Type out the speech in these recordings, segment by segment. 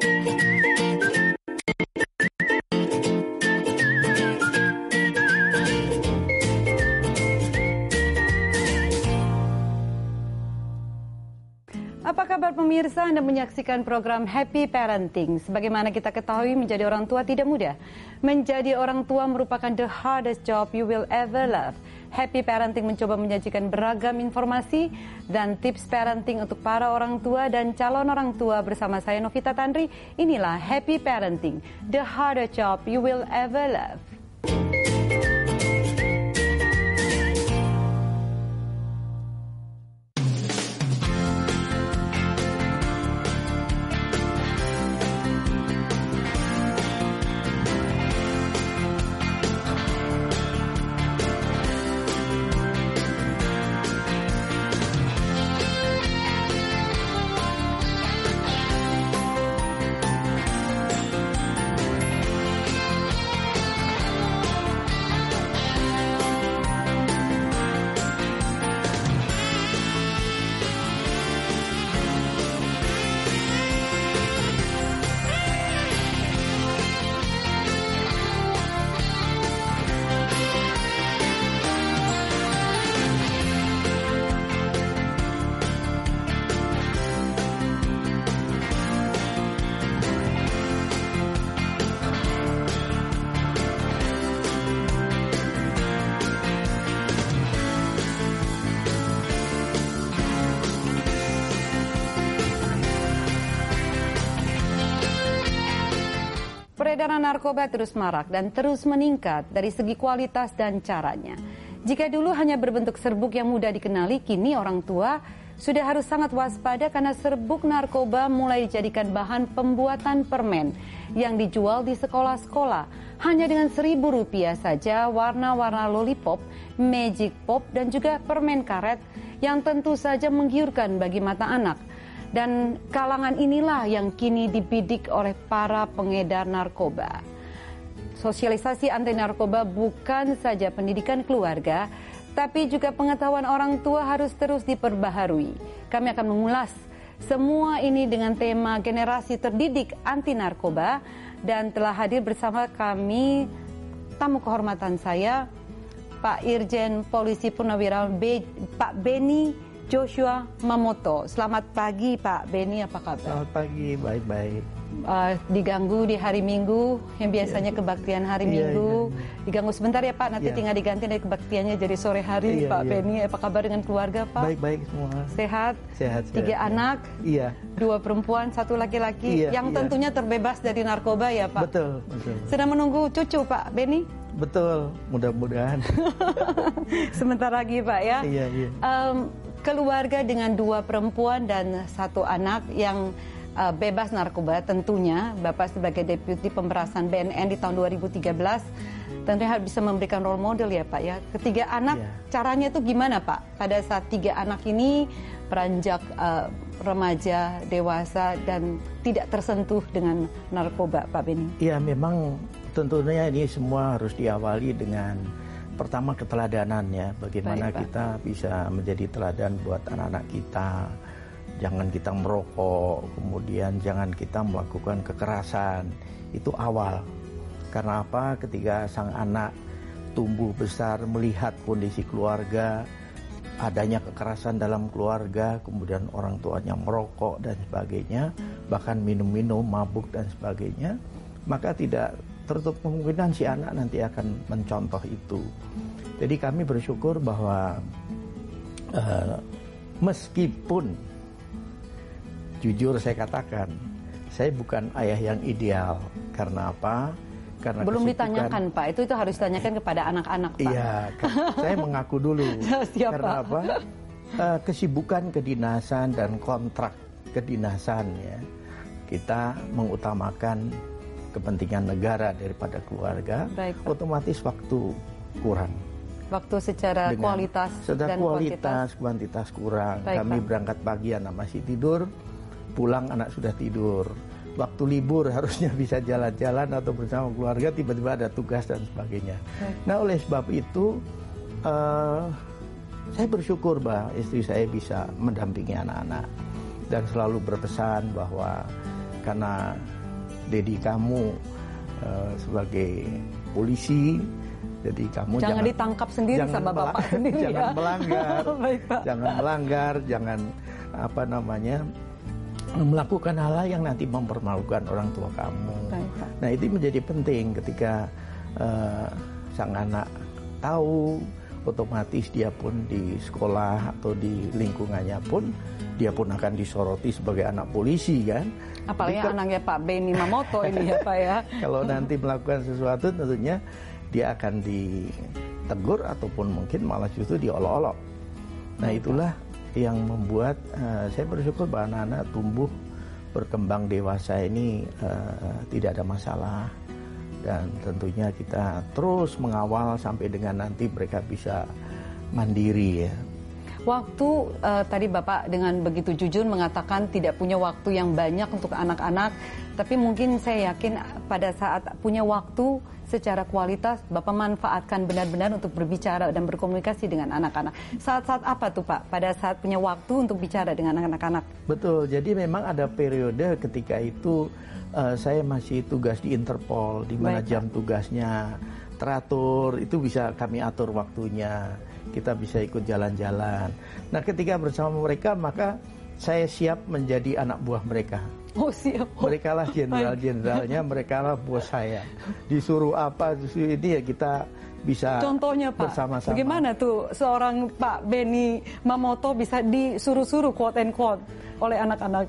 Apa pemirsa Anda menyaksikan program Happy Parenting? Sebagaimana kita ketahui menjadi orang tua tidak mudah. Menjadi orang tua merupakan the hardest job you will ever love. Happy Parenting mencoba menyajikan beragam informasi dan tips parenting untuk para orang tua dan calon orang tua bersama saya Novita Tandri. Inilah Happy Parenting, the hardest job you will ever love. Peredaran narkoba terus marak dan terus meningkat dari segi kualitas dan caranya. Jika dulu hanya berbentuk serbuk yang mudah dikenali, kini orang tua sudah harus sangat waspada karena serbuk narkoba mulai dijadikan bahan pembuatan permen yang dijual di sekolah-sekolah. Hanya dengan seribu rupiah saja warna-warna lollipop, magic pop, dan juga permen karet yang tentu saja menggiurkan bagi mata anak. Dan kalangan inilah yang kini dibidik oleh para pengedar narkoba. Sosialisasi anti narkoba bukan saja pendidikan keluarga, tapi juga pengetahuan orang tua harus terus diperbaharui. Kami akan mengulas semua ini dengan tema generasi terdidik anti narkoba dan telah hadir bersama kami tamu kehormatan saya Pak Irjen Polisi Purnawirawan Pak Beni Joshua Mamoto. Selamat pagi Pak Beni, apa kabar? Selamat pagi, baik-baik. Uh, diganggu di hari Minggu, yang biasanya yeah. kebaktian hari yeah, Minggu. Yeah. Diganggu sebentar ya Pak, nanti yeah. tinggal diganti dari kebaktiannya jadi sore hari yeah, Pak yeah. Beni. Apa kabar dengan keluarga Pak? Baik-baik semua. Sehat? Sehat. Tiga sehat, anak? Iya. Dua perempuan, satu laki-laki. Iya, yang iya. tentunya terbebas dari narkoba ya Pak? Betul, betul. Sedang menunggu cucu Pak Beni? Betul, mudah-mudahan. Sebentar lagi Pak ya? Iya, iya. Um, keluarga dengan dua perempuan dan satu anak yang uh, bebas narkoba tentunya Bapak sebagai Deputi Pemberasan BNN di tahun 2013 tentunya harus bisa memberikan role model ya Pak ya. Ketiga anak yeah. caranya itu gimana Pak? Pada saat tiga anak ini beranjak uh, remaja, dewasa dan tidak tersentuh dengan narkoba Pak Beni. Iya memang tentunya ini semua harus diawali dengan pertama keteladanan ya. Bagaimana Baik, kita bisa menjadi teladan buat anak-anak kita. Jangan kita merokok kemudian jangan kita melakukan kekerasan. Itu awal. Karena apa? Ketika sang anak tumbuh besar melihat kondisi keluarga adanya kekerasan dalam keluarga kemudian orang tuanya merokok dan sebagainya bahkan minum-minum mabuk dan sebagainya maka tidak tertutup kemungkinan si anak nanti akan mencontoh itu. Jadi kami bersyukur bahwa uh, meskipun jujur saya katakan saya bukan ayah yang ideal karena apa? Karena belum ditanyakan Pak itu itu harus ditanyakan kepada anak-anak Pak. Iya, saya mengaku dulu. Siapa? Karena apa? Uh, kesibukan kedinasan dan kontrak kedinasan ya kita mengutamakan kepentingan negara daripada keluarga, Baik, otomatis waktu kurang. Waktu secara Dengan, kualitas secara dan kualitas, kuantitas, kuantitas kurang. Baik, Kami Pak. berangkat pagi anak masih tidur, pulang anak sudah tidur. Waktu libur harusnya bisa jalan-jalan atau bersama keluarga, tiba-tiba ada tugas dan sebagainya. Baik. Nah oleh sebab itu, uh, saya bersyukur bahwa istri saya bisa mendampingi anak-anak dan selalu berpesan bahwa karena dedi kamu uh, sebagai polisi jadi kamu jangan, jangan ditangkap sendiri jangan sama bapak sendiri jangan ya. melanggar Baik, Pak. jangan melanggar jangan apa namanya melakukan hal-hal yang nanti mempermalukan orang tua kamu Baik, Pak. nah itu menjadi penting ketika uh, sang anak tahu otomatis dia pun di sekolah atau di lingkungannya pun dia pun akan disoroti sebagai anak polisi kan. Apalagi Jadi, anaknya Pak Beni Mamoto ini ya Pak ya. Kalau nanti melakukan sesuatu tentunya dia akan ditegur ataupun mungkin malah justru diolok-olok. Nah itulah yang membuat uh, saya bersyukur bahwa anak-anak tumbuh berkembang dewasa ini uh, tidak ada masalah dan tentunya kita terus mengawal sampai dengan nanti mereka bisa mandiri ya. Waktu uh, tadi Bapak dengan begitu jujur mengatakan tidak punya waktu yang banyak untuk anak-anak, tapi mungkin saya yakin pada saat punya waktu secara kualitas Bapak manfaatkan benar-benar untuk berbicara dan berkomunikasi dengan anak-anak. Saat-saat apa tuh Pak? Pada saat punya waktu untuk bicara dengan anak-anak? Betul. Jadi memang ada periode ketika itu uh, saya masih tugas di Interpol, di mana jam tugasnya teratur, itu bisa kami atur waktunya. Kita bisa ikut jalan-jalan. Nah, ketika bersama mereka maka saya siap menjadi anak buah mereka. Oh siap. Mereka lah jenderal-jenderalnya, mereka lah bos saya. Disuruh apa, disuruh ini ya kita bisa Contohnya Pak, bersama-sama. bagaimana tuh seorang Pak Beni Mamoto bisa disuruh-suruh quote and quote oleh anak-anak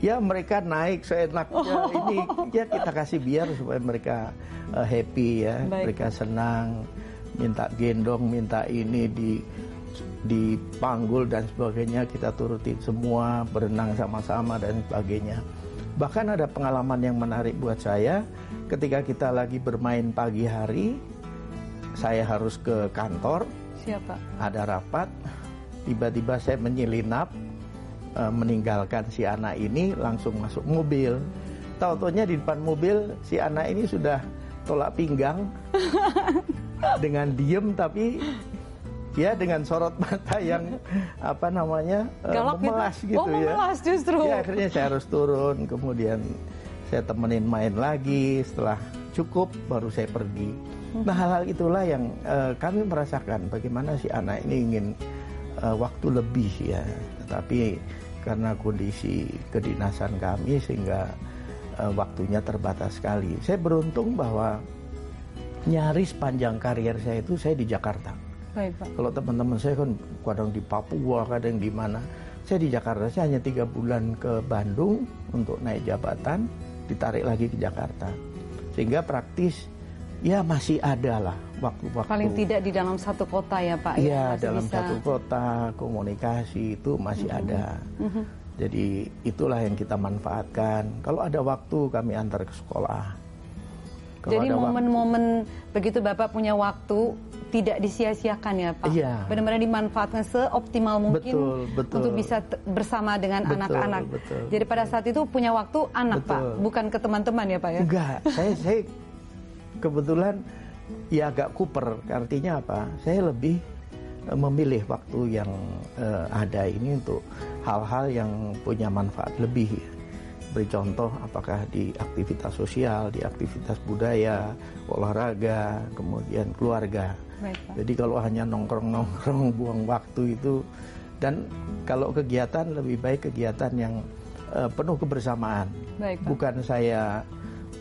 ya mereka naik seenaknya oh. ini ya kita kasih biar supaya mereka uh, happy ya Baik. mereka senang minta gendong minta ini di dipanggul dan sebagainya kita turutin semua berenang sama-sama dan sebagainya. Bahkan ada pengalaman yang menarik buat saya ketika kita lagi bermain pagi hari saya harus ke kantor siapa? ada rapat tiba-tiba saya menyelinap e, meninggalkan si anak ini langsung masuk mobil. Tahu-taunya di depan mobil si anak ini sudah tolak pinggang dengan diem tapi ya dengan sorot mata yang apa namanya e, Galak gitu? memelas gitu, gitu oh, ya. memelas justru. Ya akhirnya saya harus turun kemudian saya temenin main lagi setelah cukup baru saya pergi. Hmm. Nah hal-hal itulah yang uh, kami merasakan bagaimana si anak ini ingin uh, waktu lebih ya, tapi karena kondisi kedinasan kami sehingga uh, waktunya terbatas sekali. Saya beruntung bahwa nyaris panjang karier saya itu saya di Jakarta. Baik, Pak. Kalau teman-teman saya kan kadang di Papua, kadang di mana. Saya di Jakarta, saya hanya tiga bulan ke Bandung untuk naik jabatan, ditarik lagi ke Jakarta. Sehingga praktis ya masih ada lah waktu-waktu. Paling tidak di dalam satu kota ya Pak? Ya, iya, dalam bisa... satu kota komunikasi itu masih mm -hmm. ada. Mm -hmm. Jadi itulah yang kita manfaatkan. Kalau ada waktu kami antar ke sekolah. Kalau Jadi momen-momen begitu Bapak punya waktu tidak disia-siakan ya Pak. Iya. Benar-benar dimanfaatkan seoptimal mungkin betul, betul. untuk bisa bersama dengan anak-anak. Jadi pada saat itu punya waktu anak betul. Pak, bukan ke teman-teman ya Pak ya. Enggak, saya saya kebetulan ya agak kuper. Artinya apa? Saya lebih eh, memilih waktu yang uh, ada ini untuk hal-hal yang punya manfaat lebih. Beri contoh apakah di aktivitas sosial, di aktivitas budaya, olahraga, kemudian keluarga. Baik, Jadi kalau hanya nongkrong-nongkrong buang waktu itu dan kalau kegiatan lebih baik kegiatan yang uh, penuh kebersamaan. Baik, Bukan saya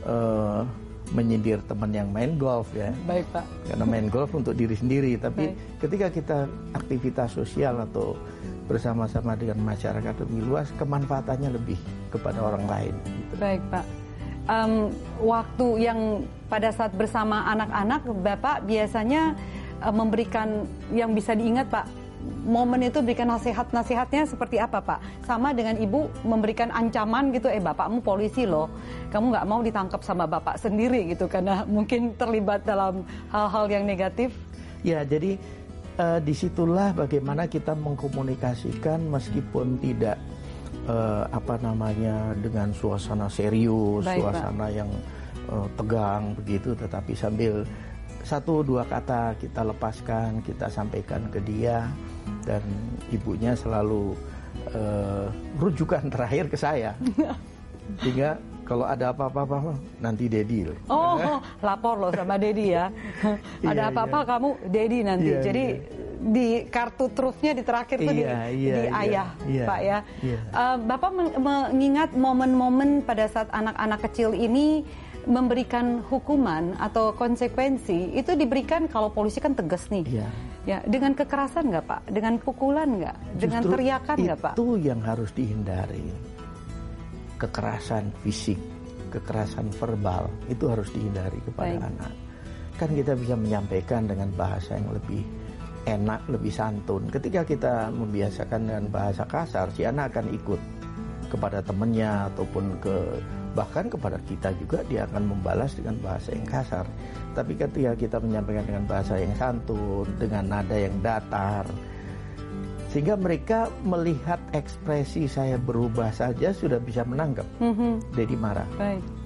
uh, menyindir teman yang main golf ya. Baik Pak. Karena main golf untuk diri sendiri, tapi Baik. ketika kita aktivitas sosial atau bersama-sama dengan masyarakat lebih luas, kemanfaatannya lebih kepada orang lain. Gitu. Baik Pak. Um, waktu yang pada saat bersama anak-anak, Bapak biasanya uh, memberikan yang bisa diingat Pak momen itu berikan nasihat-nasihatnya seperti apa Pak? Sama dengan ibu memberikan ancaman gitu, eh bapakmu polisi loh, kamu nggak mau ditangkap sama bapak sendiri gitu karena mungkin terlibat dalam hal-hal yang negatif. Ya, jadi uh, di situlah bagaimana kita mengkomunikasikan meskipun tidak uh, apa namanya dengan suasana serius, Baik, suasana Pak. yang uh, tegang begitu, tetapi sambil satu dua kata kita lepaskan, kita sampaikan ke dia dan ibunya selalu uh, rujukan terakhir ke saya. Sehingga Kalau ada apa-apa nanti Dedi loh. Oh, lapor loh sama Dedi ya. ada Iya, apa-apa iya. kamu Dedi nanti. Iya, Jadi iya. di kartu trufnya di terakhir tuh di, Iya, di iya, ayah, iya, Pak ya. iya. Eh, Bapak men- mengingat momen-momen pada saat anak-anak kecil ini memberikan hukuman atau konsekuensi itu diberikan kalau polisi kan tegas nih. Iya. Ya, dengan kekerasan nggak Pak? Dengan pukulan nggak? Dengan teriakan nggak Pak? Itu yang harus dihindari. Kekerasan fisik, kekerasan verbal itu harus dihindari kepada Baik. anak. Kan kita bisa menyampaikan dengan bahasa yang lebih enak, lebih santun. Ketika kita membiasakan dengan bahasa kasar, si anak akan ikut kepada temannya ataupun ke bahkan kepada kita juga dia akan membalas dengan bahasa yang kasar. Tapi ketika kita menyampaikan dengan bahasa yang santun, dengan nada yang datar, sehingga mereka melihat ekspresi saya berubah saja sudah bisa menangkap. Mhm. Dedi marah. Baik.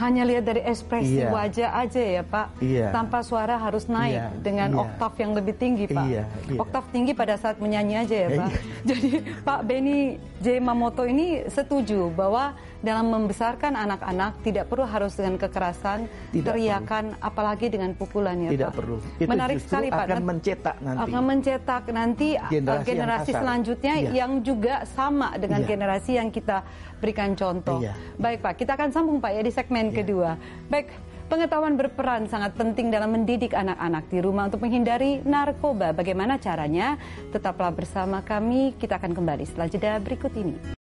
Hanya lihat dari ekspresi Iya. wajah aja ya Pak. Iya. Tanpa suara harus naik Iya, dengan iya. oktav yang lebih tinggi Pak. Iya, iya. Oktav tinggi pada saat menyanyi aja ya Pak. Iya. Jadi Pak Beni J. Mamoto ini setuju bahwa dalam membesarkan anak-anak tidak perlu harus dengan kekerasan, Tidak teriakan, apalagi dengan pukulan ya Tidak Pak. perlu. Itu Menarik justru sekali Pak. akan mencetak nanti. akan mencetak nanti Generasi generasi, yang selanjutnya Iya. yang juga sama dengan Iya. generasi yang kita berikan contoh. Iya. Baik Pak, kita akan sambung Pak ya di segmen kedua. Baik, pengetahuan berperan sangat penting dalam mendidik anak-anak di rumah untuk menghindari narkoba. Bagaimana caranya? Tetaplah bersama kami, kita akan kembali setelah jeda berikut ini.